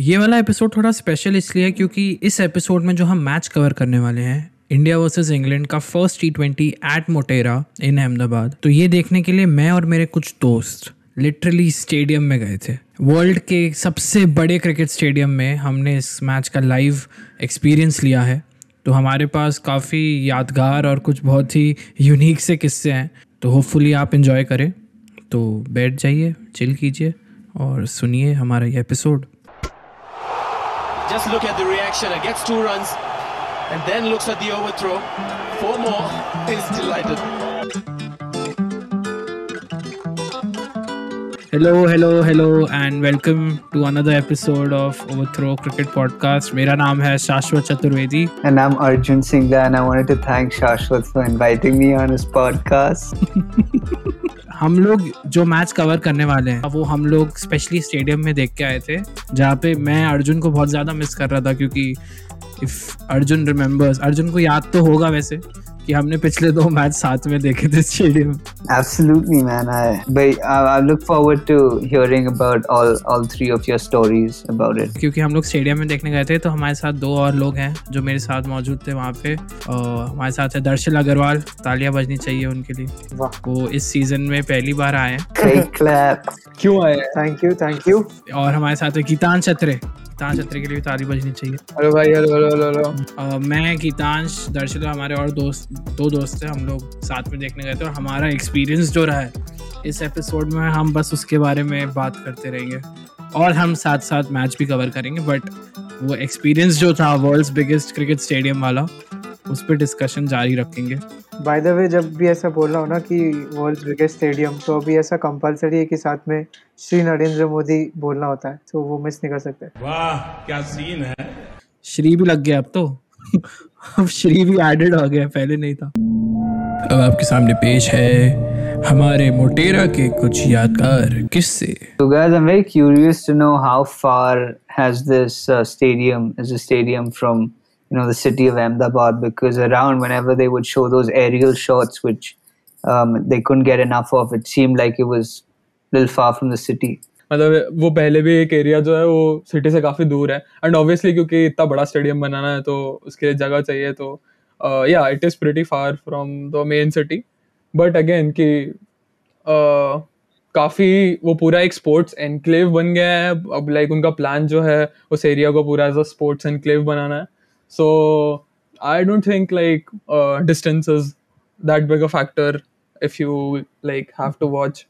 ये वाला एपिसोड थोड़ा स्पेशल इसलिए है क्योंकि इस एपिसोड में जो हम मैच कवर करने वाले हैं इंडिया वर्सेस इंग्लैंड का first T twenty at Motera in Ahmedabad तो ये देखने के लिए मैं और मेरे कुछ दोस्त लिटरली स्टेडियम में गए थे। वर्ल्ड के सबसे बड़े क्रिकेट स्टेडियम में हमने इस मैच का लाइव एक्सपीरियंस लिया है। तो हमारे पास काफ़ी यादगार और कुछ बहुत ही यूनिक से किस्से हैं। तो होपफुली आप इन्जॉय करें। तो बैठ जाइए चिल कीजिए और सुनिए हमारा ये episode Just look at the reaction. It gets two runs and then looks at the overthrow. Four more is delighted. Hello, hello, hello, and welcome to another episode of Overthrow Cricket Podcast. My name is Shashwat Chaturvedi. And I'm Arjun Singla, and I wanted to thank Shashwat for inviting me on his podcast. हम लोग जो match cover करने वाले हैं, वो हम लोग specially stadium में देख के आए थे, जहाँ पे मैं अर्जुन को बहुत ज़्यादा मिस कर रहा था, क्योंकि इफ़ अर्जुन रिमेंबर्स अर्जुन को याद तो होगा वैसे कि हमने पिछले दो मैच साथ में देखे थे stadium. Absolutely, man. I but I, I look forward to hearing about all all three of your stories about it. क्योंकि हम लोग स्टेडियम में देखने गए थे तो हमारे साथ दो और लोग हैं जो मेरे साथ मौजूद थे वहाँ पे। और हमारे साथ है दर्शल अग्रवाल तालियाँ बजनी चाहिए उनके लिए। वो इस सीज़न में पहली बार आए हैं। क्यों आए थैंक यू थैंक यू और हमारे साथ है गीतांश छत्रे। गीतांश छत्रे के लिए भी ताली बजनी चाहिए। हेलो भाई हेलो हेलो हेलो हेलो। मैं गीतांश दर्शल और हमारे और दोस्त दो दोस्त थे हम लोग साथ में देखने गए थे और हमारा एक्सपीरियंस जो रहा है इस एपिसोड में हम बस उसके बारे में बात करते रहेंगे और हम साथ साथ मैच भी कवर करेंगे बट वो एक्सपीरियंस जो था वर्ल्ड्स बिगेस्ट क्रिकेट स्टेडियम वाला उस पर डिस्कशन जारी रखेंगे। बाय द वे जब भी ऐसा बोलना हो ना कि वर्ल्ड बिगेस्ट स्टेडियम तो अभी ऐसा कंपलसरी है कि साथ में श्री नरेंद्र मोदी बोलना होता है तो वो मिस नहीं कर सकते। वाह क्या सीन है? श्री भी लग गया अब तो। अब श्री भी एडेड हो गया पहले नहीं था। अब आपके सामने पेश है हमारे मोटेरा के कुछ यादगार किस्से। So, guys, I'm very curious to know how far has this uh, stadium is a stadium from you know the city of Ahmedabad because around whenever they would show those aerial shots, which um, they couldn't get enough of, it seemed like it was a little far from the city. मतलब वो पहले भी एक area जो है वो city से काफ़ी दूर है। एंड ऑब्वियसली क्योंकि इतना बड़ा स्टेडियम बनाना है तो उसके लिए जगह चाहिए तो yeah it is pretty far from the main city but again कि uh, काफ़ी वो पूरा एक स्पोर्ट्स एनक्लेव बन गया है। अब लाइक उनका प्लान जो है उस एरिया को पूरा एज अ स्पोर्ट्स एनक्लेव बनाना है। So I don't think like distance is that big a factor if you, like, have to watch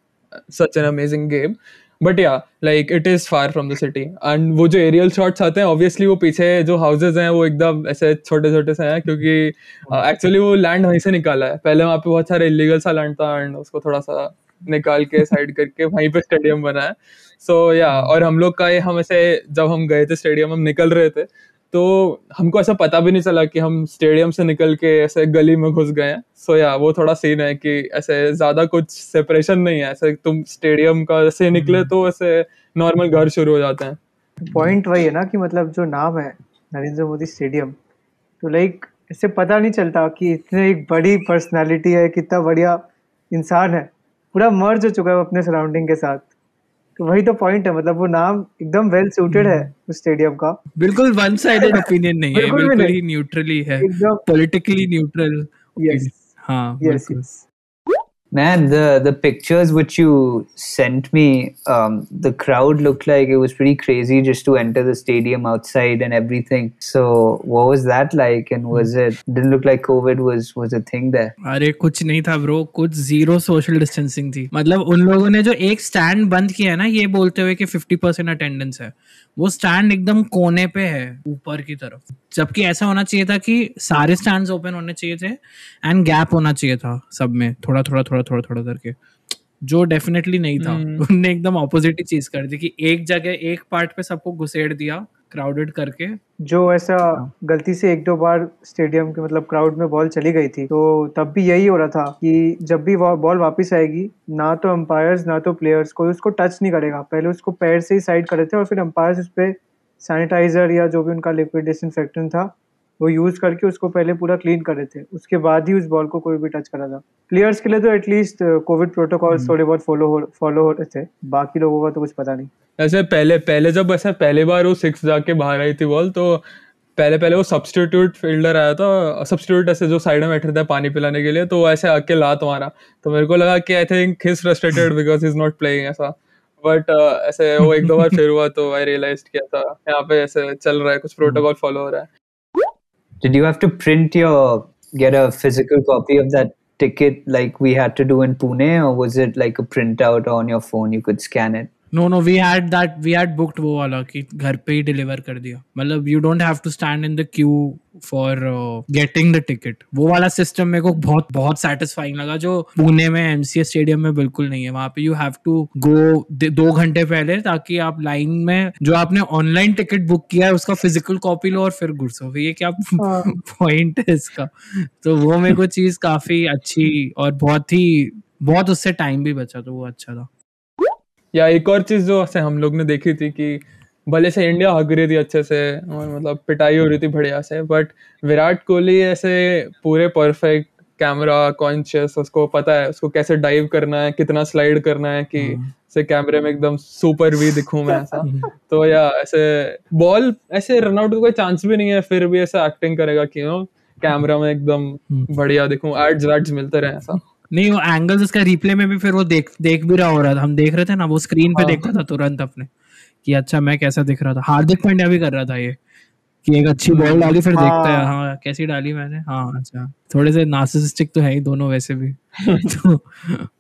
such an amazing game. But yeah like it is far from the city and वो जो aerial shots आते हैं obviously वो पीछे जो houses हैं, वो एकदम ऐसे छोटे छोटे से हैं, क्योंकि एक्चुअली वो लैंड वहीं से निकाला है। पहले वहाँ पे बहुत सारे इलीगल सा लैंड था एंड उसको थोड़ा सा निकाल के साइड करके वहीं पे स्टेडियम बना है। सो या और हम लोग का ये, हम ऐसे जब हम गए थे स्टेडियम हम निकल रहे थे तो हमको ऐसा पता भी नहीं चला कि हम स्टेडियम से निकल के ऐसे गली में घुस गए हैं। सो या वो थोड़ा सीन है कि ऐसे ज़्यादा कुछ सेपरेशन नहीं है। ऐसे तुम स्टेडियम का ऐसे निकले तो ऐसे नॉर्मल घर शुरू हो जाते हैं। पॉइंट वही है ना कि मतलब जो नाम है नरेंद्र मोदी स्टेडियम तो लाइक इससे पता नहीं चलता कि इतने एक बड़ी पर्सनालिटी है कितना बढ़िया इंसान है। पूरा मर्ज हो चुका है अपने सराउंडिंग के साथ। वही तो पॉइंट है मतलब वो नाम एकदम वेल सूटेड है उस स्टेडियम का। बिल्कुल वन साइडेड ओपिनियन नहीं है बिल्कुल ही न्यूट्रली है पॉलिटिकली न्यूट्रल यस हाँ yes yes Man, the the pictures which you sent me, um, the crowd looked like it was pretty crazy just to enter the stadium outside and everything. So, what was that like? And was it didn't look like COVID was was a thing there? अरे कुछ नहीं था bro कुछ zero social distancing थी मतलब उन लोगों ने जो एक स्टैंड बंद किया है ना ये बोलते हुए कि 50 परसेंट अटेंडेंस है वो स्टैंड एकदम कोने पे है ऊपर की तरफ जबकि ऐसा होना चाहिए था कि सारे स्टैंड्स ओपन होने चाहिए थे एंड गैप होना चाहिए था सब में थोड़ा थोड़ा थोड़ा थोड़ा थोड़ा थोड़ा करके। जो डेफिनेटली नहीं था उनने एकदम ऑपोजिट ही चीज़ कर दी कि एक जगह एक पार्ट पे सबको घुसेड़ दिया क्राउडेड करके। जो ऐसा गलती से एक दो बार स्टेडियम के मतलब क्राउड में बॉल चली गई थी तो तब भी यही हो रहा था कि जब भी बॉल वापस आएगी ना तो अंपायर्स ना तो प्लेयर्स कोई उसको टच नहीं करेगा। पहले उसको पैर से ही साइड कर थे और फिर अंपायर्स उस पर सैनिटाइजर या जो भी उनका लिक्विड डिसइंफेक्टेंट था वो यूज़ करके उसको पहले पूरा क्लीन कर रहे थे उसके बाद ही उस बॉल को कोई भी टच करा था। प्लेयर्स के लिए तो एटलीस्ट कोविड प्रोटोकॉल थोड़े बहुत फॉलो हो फॉलो हो रहे थे। बाकी लोगों का तो कुछ पता नहीं। ऐसे पहले पहले जब ऐसे पहले बार वो सिक्स जाके बाहर आई थी बॉल तो पहले पहले वो सब्सटीट्यूट फील्डर आया था। सब्सटीट्यूट ऐसे जो साइड में बैठे थे पानी पिलाने के लिए तो ऐसे आके लात मारा। तो मेरे को लगा कि I think his frustrated because is not playing ऐसा। बट ऐसे वो एक दो बार फिर हुआ तो आई रियलाइज़ किया था यहाँ पे ऐसे चल रहा है कुछ प्रोटोकॉल फॉलो हो रहा है। Did you have to print your get a physical copy of that ticket like we had to do in Pune, or was it like a printout on your phone? You could scan it. No no we had that we had booked वो वाला कि घर पे ही deliver कर दिया। मतलब you don't have to stand in the queue for getting the ticket वो वाला सिस्टम मेरे को बहुत बहुत सेटिस्फाइंग लगा जो पुणे में एमसीए स्टेडियम में बिल्कुल नहीं है। वहाँ पे यू हैव टू गो दो घंटे पहले ताकि आप लाइन में जो आपने ऑनलाइन टिकट बुक किया है उसका फ़िज़िकल कॉपी लो और फिर घुसो। ये क्या पॉइंट है इसका? तो वो मेरे को चीज़ काफ़ी अच्छी और बहुत ही बहुत उससे टाइम भी बचा तो वो अच्छा था। या एक और चीज़ जो ऐसे हम लोग ने देखी थी कि भले से इंडिया हग रही थी अच्छे से और मतलब पिटाई हो रही थी बढ़िया से बट विराट कोहली ऐसे पूरे परफेक्ट कैमरा कॉन्शियस उसको पता है उसको कैसे डाइव करना है कितना स्लाइड करना है कि से कैमरे में एकदम सुपर भी दिखूं मैं ऐसा। तो या ऐसे बॉल ऐसे रन आउट का कोई चांस भी नहीं है फिर भी ऐसा एक्टिंग करेगा कि कैमरा में एकदम बढ़िया दिखूं एड्स वैड्स मिलते रहे ऐसा। नहीं वो एंगल्स उसका रिप्ले में भी फिर वो देख देख भी रहा हो रहा था हम देख रहे थे ना वो स्क्रीन पे देखता था तुरंत अपने कि अच्छा मैं कैसा दिख रहा था हार्दिक पांड्या भी कर रहा था ये कि एक अच्छी बॉल डाली फिर देखता है हाँ कैसी डाली मैंने हाँ अच्छा थोड़े से नार्सिसिस्टिक तो है ही दोनों वैसे भी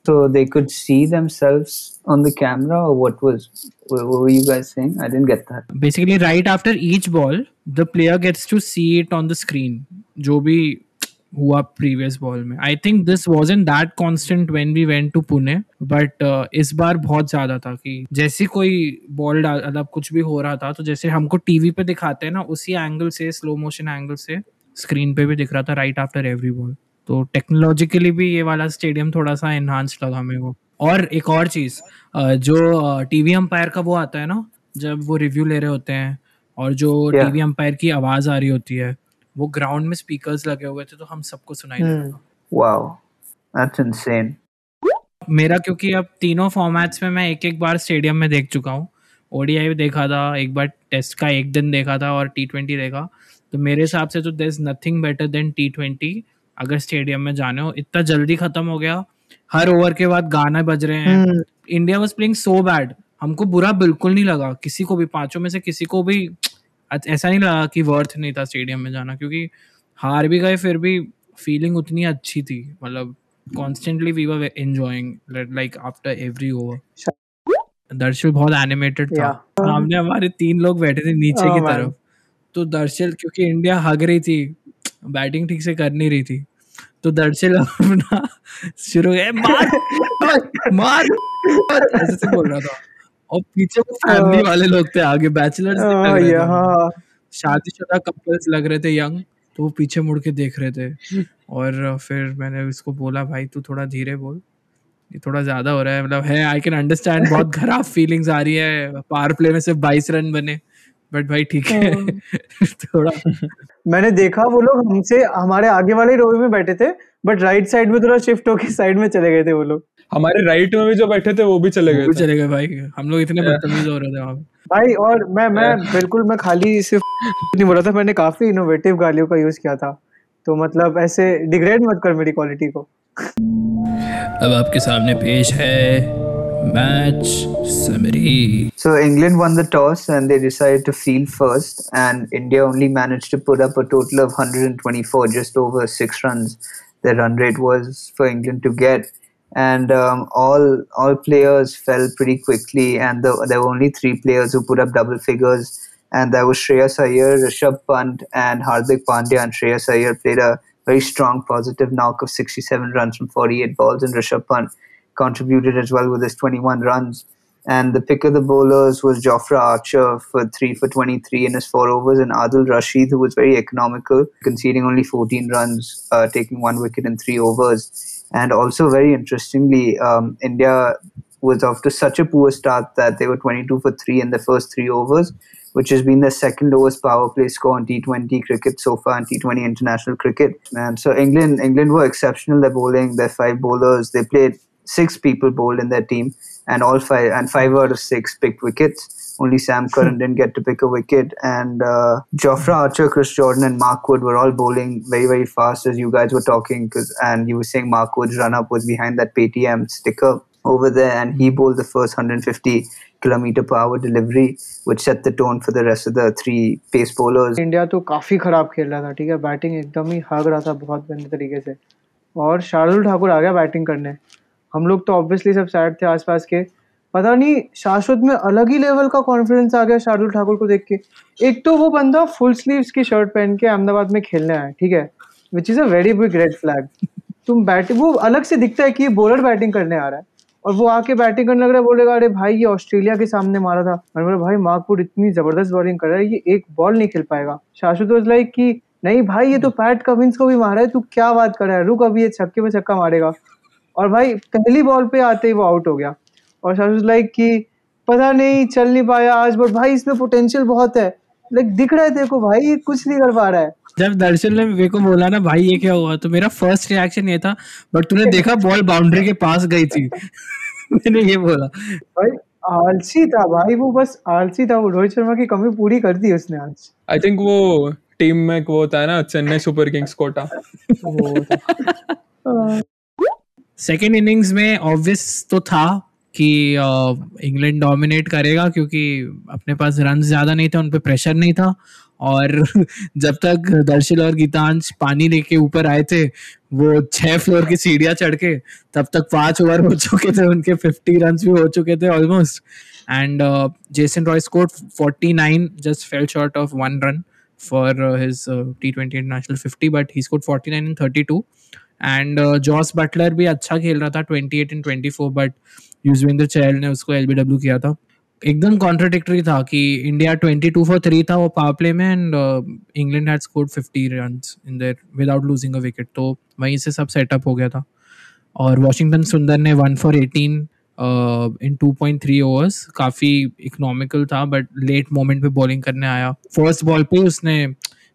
तो they could see themselves on the camera, or what was? What what were you guys saying? I didn't get that. basically right after each ball the player gets to see it on the screen जो भी हुआ previous ball में। I think this was in that constant when we went to Pune but इस बार बहुत ज़्यादा था कि जैसे कोई बॉल डाल मतलब कुछ भी हो रहा था तो जैसे हमको टीवी पे दिखाते हैं ना उसी एंगल से स्लो मोशन एंगल से स्क्रीन पे भी दिख रहा था राइट आफ्टर एवरी बॉल तो टेक्नोलॉजिकली भी ये वाला स्टेडियम थोड़ा सा एनहांस्ड लगा मेरे को और एक और चीज़ अ, जो टीवी अंपायर का वो आता है ना जब वो रिव्यू ले रहे होते हैं और जो. टीवी अंपायर की आवाज़ आ रही होती है वो ग्राउंड में स्पीकर्स लगे हुए थे तो हम सबको सुनाई था। Wow, that's insane. मेरा क्योंकि अब तीनों फॉर्मेट्स में मैं एक एक बार स्टेडियम में देख चुका हूँ। ओडीआई भी देखा था एक बार टेस्ट का एक दिन देखा था और टी ट्वेंटी देखा। तो मेरे हिसाब से तो there is nothing better than T twenty अगर स्टेडियम में जाने हो इतना जल्दी खत्म हो गया हर ओवर के बाद गाना बज रहे हैं। India was playing so bad हमको बुरा बिल्कुल नहीं लगा। किसी को भी पाँचों में से किसी को भी ऐसा नहीं लगा कि वर्थ नहीं था स्टेडियम में जाना क्योंकि हार भी गए फिर भी फीलिंग उतनी अच्छी थी। मतलब constantly we were enjoying like after every over दर्शल बहुत एनिमेटेड था। सामने हमारे तीन लोग बैठे थे नीचे Oh, की तरफ़। तो दर्शल क्योंकि इंडिया हग रही थी बैटिंग ठीक से कर नहीं रही थी। तो दर्शल अपना शुरू मार मार, मार! ऐसे से बोल रहा था। और पीछे वो फैमिली वाले लोग थे आगे बैचलर्स लग हाँ, रहे थे। हाँ। शादीशुदा कपल्स लग रहे थे यंग तो वो पीछे मुड़ के देख रहे थे। और फिर मैंने इसको बोला भाई तू थोड़ा धीरे बोल। ये थोड़ा ज़्यादा हो रहा है मतलब है आई कैन अंडरस्टैंड बहुत खराब फीलिंग्स आ रही है। पावर प्ले में सिर्फ़ बाईस रन बने बट भाई ठीक है। थोड़ा मैंने देखा वो लोग हमसे हमारे आगे वाले रो में बैठे थे बट राइट साइड में थोड़ा शिफ्ट होके साइड में चले गए थे वो लोग। हमारे राइट में भी जो बैठे थे वो भी चले गए चले गए भाई हम लोग इतने बदतमीज हो रहे थे वहाँ भाई और मैं मैं बिल्कुल मैं खाली सिर्फ़ नहीं बोला था मैंने काफ़ी इनोवेटिव गालियों का यूज़ किया था तो मतलब ऐसे डिग्रेड मत कर मेरी क्वालिटी को अब आपके सामने पेश है match summary So England won the toss and they decided to field first, and India only managed to put up a total of 124, just over six runs. The run rate was for England to get, and um, all all players fell pretty quickly. And the, there were only three players who put up double figures, and that was Shreyas Iyer, Rishabh Pant, and Hardik Pandya. And Shreyas Iyer played a very strong positive knock of 67 runs from 48 balls, and Rishabh Pant contributed as well with his 21 runs. And the pick of the bowlers was Jofra Archer for 3 for 23 in his 4 overs, and Adil Rashid, who was very economical, conceding only 14 runs, uh, taking one wicket in 3 overs. And also, very interestingly, um, India was off to such a poor start that they were 22 for 3 in the first 3 overs. which has been the second lowest power play score on T20 cricket so far in T20 international cricket. And so England England were exceptional. They're bowling. Their five bowlers. They played six people bowled in their team, and all five and five out of six picked wickets. Only Sam Curran didn't get to pick a wicket, and uh, Jofra Archer, Chris Jordan, and Mark Wood were all bowling very very fast as you guys were talking. Cause and you were saying Mark Wood's run up was behind that Paytm sticker over there, and he bowled the first 150 kilometer per hour delivery, which set the tone for the rest of the three pace bowlers. India तो काफी खराब खेल रहा था ठीक है batting एकदम ही हाग रहा था बहुत गंदे तरीके से और शार्दुल ठाकुर आ गया बैटिंग करने हम लोग तो ऑब्वियसली सब सैड थे आसपास के पता नहीं, शाश्वत में अलग ही लेवल का कॉन्फिडेंस आ गया शार्दुल ठाकुर को देख के। एक तो वो बंदा फुल स्लीव्स की शर्ट पहन के अहमदाबाद में खेलने आया, ठीक है? Which is a very big red flag तुम बैटिंग वो अलग से दिखता है कि ये बॉलर बैटिंग करने आ रहा है। और वो आके बैटिंग करने लग रहा है, बोलेगा, अरे भाई, ये ऑस्ट्रेलिया के सामने मारा था। मैंने बोला, भाई मार्कवुड इतनी ज़बरदस्त बॉलिंग कर रहा है, ये एक बॉल नहीं खेल पाएगा। शाश्वत लाइक कि, नहीं भाई, ये तो पैट कविंस को भी मारा है, तू क्या बात कर रहा है? रुक, अभी ये छक्के में छक्का मारेगा। और भाई, पहली बॉल पे आते ही वो आउट हो गया। और शाश्वत लाइक कि पता नहीं चल नहीं पाया आज बट भाई इसमें पोटेंशियल बहुत है। लाइक दिख रहा है देखो भाई ये कुछ नहीं कर पा रहा है। जब दर्शन ने मेरे को बोला ना भाई ये क्या हुआ? तो मेरा फ़र्स्ट रिएक्शन ये था बट तूने देखा बॉल बाउंड्री के पास गई थी। मैंने ये बोला। भाई आलसी था भाई वो बस आलसी था। वो रोहित शर्मा की कमी पूरी कर दी उसने आज। आई थिंक वो टीम में वो होता है ना Chennai Super Kings quota. Second innings में ऑब्वियस तो था कि इंग्लैंड डोमिनेट करेगा क्योंकि अपने पास रन ज़्यादा नहीं थे, उन पे प्रेशर नहीं था। और जब तक दर्शिल और गीतांश पानी लेके ऊपर आए थे, वो छह फ्लोर की सीढ़ियाँ चढ़ के, तब तक पाँच ओवर हो चुके थे, उनके फिफ्टी रन भी हो चुके थे almost and Jason Roy score forty nine just fell short of one run for his T twenty international fifty but he score forty nine in thirty two and Jos Buttler भी अच्छा खेल रहा था twenty eight in twenty four but Yuzvendra Chahal ने उसको L किया था। एकदम कॉन्ट्रोडिक्टरी था कि इंडिया 22 फॉर थ्री था वो पावर प्ले में and England had scored 50 runs in there without losing a wicket तो वहीं से सब सेटअप हो गया था। और वॉशिंगटन सुंदर ने one for eighteen in two point three overs काफ़ी इकोनॉमिकल था बट लेट मोमेंट पे बॉलिंग करने आया। फ़र्स्ट बॉल पे उसने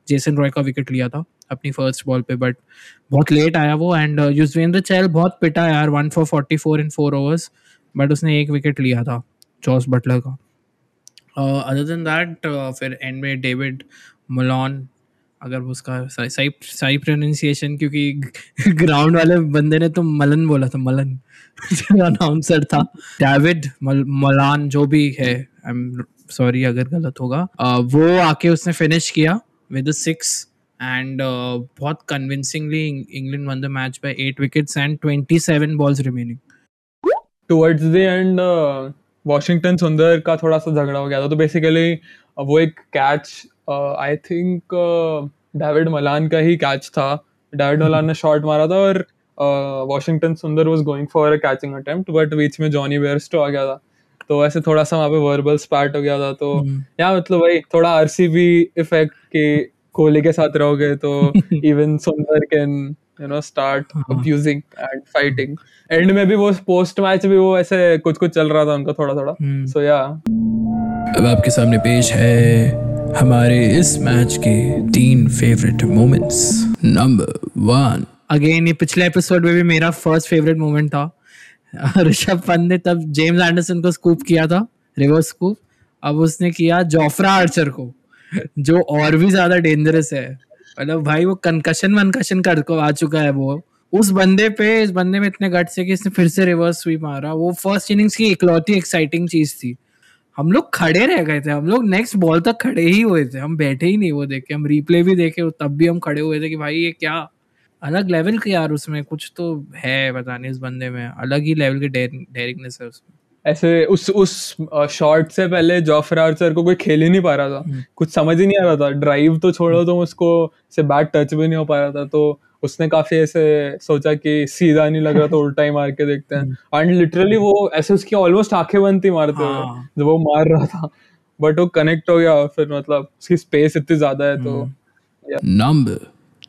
जेसन रॉय का विकेट लिया था, अपनी फ़र्स्ट बॉल पे बट बहुत लेट आया वो एंड युजवेंद्र चहल बहुत पिटा यार one for forty four in four overs but उसने एक विकेट लिया था जॉस बटलर का। अदर देन दैट फिर एंड में डेविड मलॉन अगर उसका सही सही प्रोनाउंसिएशन क्योंकि ग्राउंड वाले बंदे ने तो मलन बोला था मलन। अनाउंसर था। डेविड मलान जो भी है आई एम सॉरी अगर गलत होगा। uh, वो आके उसने फिनिश किया विद सिक्स एंड बहुत convincingly England won the match by eight wickets and twenty seven balls remaining towards the end Washington Sundar का थोड़ा सा झगड़ा हो गया था तो बेसिकली वो एक catch I think David Malan का ही कैच था। डेविड मलान ने शॉट मारा था और Washington Sundar was going for a catching attempt but बीच में जॉनी बेयरस्टो आ गया था। तो ऐसे थोड़ा सा वहाँ पे वर्बल स्पार्ट हो गया था तो या मतलब भाई थोड़ा आरसीबी इफ़ेक्ट के कोहली के साथ रहोगे तो even Sundar can you know start abusing and fighting end में भी वो पोस्ट मैच भी वो ऐसे कुछ कुछ चल रहा था उनका थोड़ा थोड़ा सो या अब आपके सामने पेश है हमारे इस मैच के तीन favourite moments number one again ये पिछले एपिसोड में भी मेरा फ़र्स्ट फेवरेट मोमेंट था। ऋषभ पंत ने तब जेम्स एंडरसन को स्कूप किया था रिवर्स स्कूप अब उसने किया जोफ्रा आर्चर को जो और भी ज़्यादा डेंजरस है। मतलब भाई वो कंकशन वनकशन कर को आ चुका है वो। उस बंदे पे, इस बंदे में इतने गट से कि इसने फिर से रिवर्स स्वीप मारा। वो फ़र्स्ट इनिंग्स की इकलौती एक्साइटिंग चीज़ थी। हम लोग खड़े रह गए थे। हम लोग नेक्स्ट बॉल तक खड़े ही हुए थे। हम बैठे ही नहीं वो देखे हम रिप्ले भी देखे तब भी हम खड़े हुए थे कि भाई ये क्या? अलग लेवल के यार उसमें कुछ तो है पता नहीं इस बंदे में। अलग ही लेवल की डेयरिंगनेस है उसमें। ऐसे उस उस शॉट से पहले जॉफर आर्चर को कोई खेल ही नहीं पा रहा था। हम्म। कुछ समझ ही नहीं आ रहा था। ड्राइव तो छोड़ो तो उसको से बैट टच भी नहीं हो पा रहा था। तो उसने काफ़ी ऐसे सोचा कि सीधा नहीं लग रहा तो उल्टा ही मार के देखते हैं। एंड लिटरली वो ऐसे उसकी ऑलमोस्ट आँखें बंद थी मारते हुए हाँ। जब वो मार रहा था। बट वो कनेक्ट हो गया फिर मतलब उसकी स्पेस इतनी ज़्यादा है तो नंबर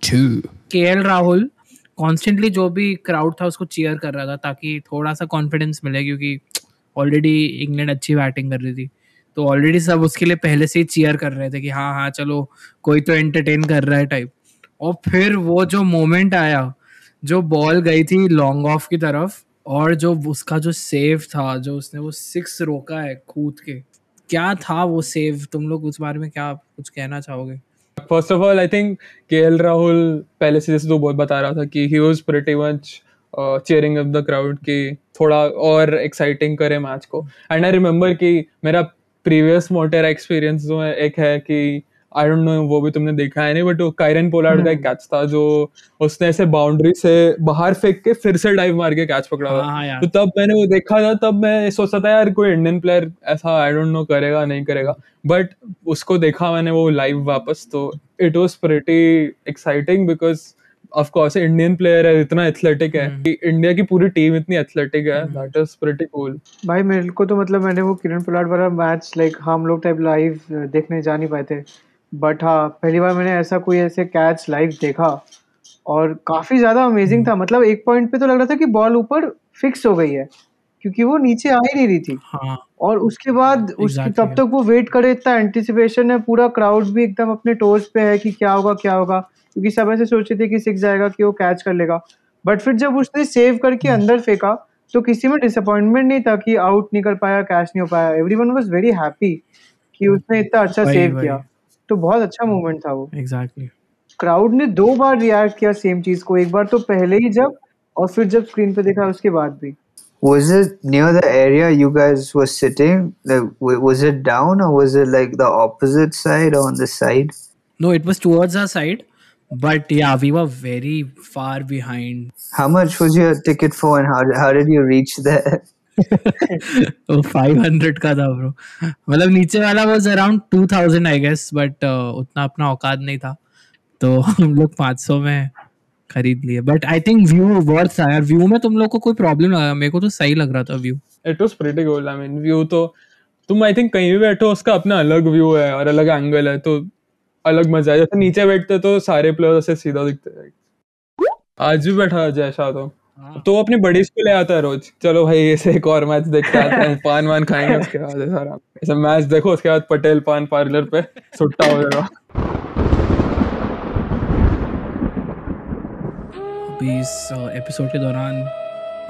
टू के राहुल कॉन्स्टेंटली जो भी क्राउड था उसको चीयर कर रहा था ताकि थोड़ा सा कॉन्फिडेंस मिले क्योंकि ऑलरेडी इंग्लैंड अच्छी बैटिंग कर रही थी। तो ऑलरेडी सब उसके लिए पहले से ही चीयर कर रहे थे कि हाँ हाँ चलो, कोई तो एंटरटेन कर रहा है टाइप और फिर वो जो मोमेंट आया, जो बॉल गई थी लॉन्ग ऑफ़ की तरफ़, और जो उसका जो सेव था, जो उसने वो सिक्स रोका है कूद के, क्या था वो सेव तुम लोग उस बारे में क्या कुछ कहना चाहोगे? First of all I think K L Rahul पहले से जैसे तो बहुत बता रहा था कि he was pretty much cheering up the crowd कि थोड़ा और एक्साइटिंग करे मैच को। एंड आई रिमेम्बर कि मेरा प्रीवियस मोटेरा एक्सपीरियंस जो है एक है कि आई डोंट नो वो भी तुमने देखा है नहीं बट वो कायरन पोलार्ड का एक कैच हम्म। था जो उसने ऐसे बाउंड्री से बाहर फेंक के फिर से डाइव मार के कैच पकड़ा हाँ, हाँ, तो तब मैंने वो देखा था तब मैं सोचता था यार कोई इंडियन प्लेयर ऐसा आई डोंट नो करेगा नहीं करेगा। बट उसको देखा मैंने वो लाइव वापस तो it was pretty exciting because of course Indian player है इतना एथलेटिक है हम्म। कि इंडिया की पूरी टीम इतनी एथलेटिक है दैट इज़ प्रीटी कूल भाई मेरे को तो मतलब मैंने वो किरण पोलार्ड वाला मैच लाइक हम लोग टाइप लाइव देखने जा नहीं पाए थे। बट हाँ पहली बार मैंने ऐसा कोई ऐसे कैच लाइव देखा और काफ़ी ज़्यादा अमेजिंग था। मतलब एक पॉइंट पे तो लग रहा था कि बॉल ऊपर फिक्स हो गई है क्योंकि वो नीचे आ ही नहीं रही थी। हाँ, और उसके बाद उसकी तब तक वो वेट करे इतना एंटिसिपेशन है पूरा क्राउड भी एकदम अपने टोज पे है कि क्या होगा क्या होगा। क्योंकि सब ऐसे सोचे थे कि सिक्स जाएगा कि वो कैच कर लेगा। बट फिर जब उसने सेव करके। अंदर फेंका तो किसी में डिसअपॉइंटमेंट नहीं था कि आउट नहीं कर पाया कैच नहीं हो पाया। Every one was very happy कि उसने इतना अच्छा सेव किया। तो बहुत अच्छा मोमेंट था वो। एग्जैक्टली क्राउड ने दो बार रिएक्ट किया सेम चीज़ को। एक बार तो पहले ही जब और फिर जब स्क्रीन पे देखा उसके बाद भी। Was it near the area you guys were sitting? Like, was it down or was it like the opposite side or on the side? No, it was towards our side. But yeah, we were very far behind. How much was your ticket for and how, how did you reach there? वो five hundred का था bro मतलब नीचे वाला was around two thousand I guess but उतना अपना औकात नहीं था तो हम लोग पाँच सौ में खरीद लिए। But I think view worth था यार। व्यू में तुम लोग को कोई प्रॉब्लम लगा मेरे को तो सही लग रहा था view it was pretty good I mean view तो तुम आई थिंक कहीं भी बैठो उसका अपना अलग व्यू है और अलग एंगल है तो अलग मज़ा है। जैसे नीचे बैठते तो सारे प्लेयर ऐसे सीधा दिखते हैं। आज भी बैठा जैसा तो। हाँ। तो अपनी बड़ी स्कूल ले आता है रोज। चलो भाई ऐसे एक और मैच देख के आते हैं। पान वान खाएँगे उसके बाद सारा ऐसा मैच देखो उसके बाद पटेल पान पार्लर पे सुट्टा हो जाएगा। अभी इस एपिसोड के दौरान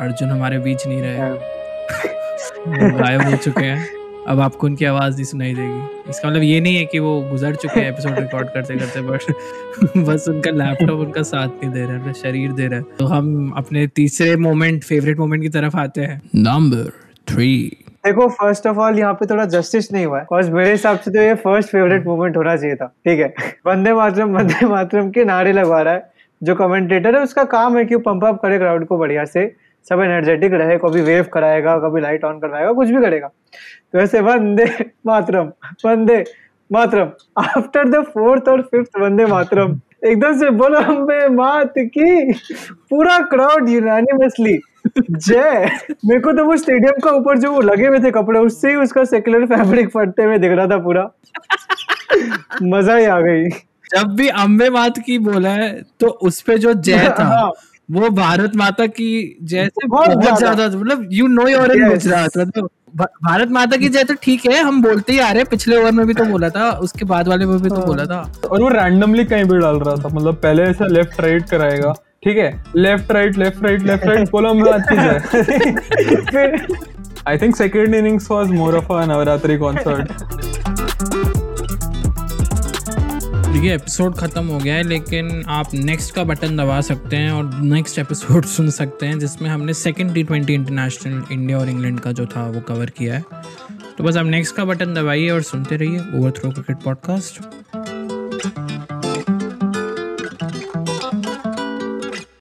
अर्जुन हमारे बीच नहीं रहे। हाँ। गायब हो चुके हैं। अब आपको उनकी आवाज़ नहीं सुनाई देगी। इसका मतलब ये नहीं है कि वो गुजर चुके हैं एपिसोड रिकॉर्ड करते करते बट बस उनका लैपटॉप उनका साथ नहीं दे रहा है शरीर दे रहा। है तो हम अपने तीसरे मोमेंट फेवरेट मोमेंट की तरफ़ आते हैं। नंबर थ्री देखो फ़र्स्ट ऑफ़ ऑल यहाँ पे थोड़ा जस्टिस नहीं हुआ है। मेरे हिसाब से तो ये फ़र्स्ट फेवरेट मोमेंट होना चाहिए था। ठीक है? वंदे मातरम वंदे मातरम के नारे लगवा रहा है। जो कमेंटेटर है, उसका काम है कि वो पंप अप करे क्राउड को बढ़िया से। सब एनर्जेटिक रहे, कभी वेव कराएगा, कभी लाइट ऑन करवाएगा, कुछ भी करेगा। तो ऐसे Vande Mataram Vande Mataram after the fourth और फिफ्थ वंदे मातरम, एकदम से बोलो हमें मात की। पूरा क्राउड यूनानिमसली जय। मेरे को तो वो स्टेडियम का ऊपर जो वो लगे हुए थे कपड़े, उससे ही उसका सेकुलर फैब्रिक फटते हुए दिख रहा था पूरा। मज़ा ही आ गई। जब भी अम्बे मात की बोला है तो उसपे जो जय था हाँ। वो भारत माता की जैसे बहुत ज़्यादा। मतलब you know you're in Gujarat मतलब भारत माता की जय तो ठीक है हम बोलते ही आ रहे हैं पिछले ओवर में भी तो बोला था उसके बाद वाले में भी तो बोला था। और वो रैंडमली कहीं भी डाल रहा था मतलब पहले ऐसा लेफ़्ट राइट कराएगा ठीक है? Left right left right left right बोलो हम अच्छी है I think second innings was more of a Navratri concert देखिए एपिसोड ख़त्म हो गया है, लेकिन आप नेक्स्ट का बटन दबा सकते हैं और नेक्स्ट एपिसोड सुन सकते हैं, जिसमें हमने second T twenty international India और इंग्लैंड का जो था, वो कवर किया है। तो बस आप नेक्स्ट का बटन दबाइए और सुनते रहिए ओवर थ्रो क्रिकेट पॉडकास्ट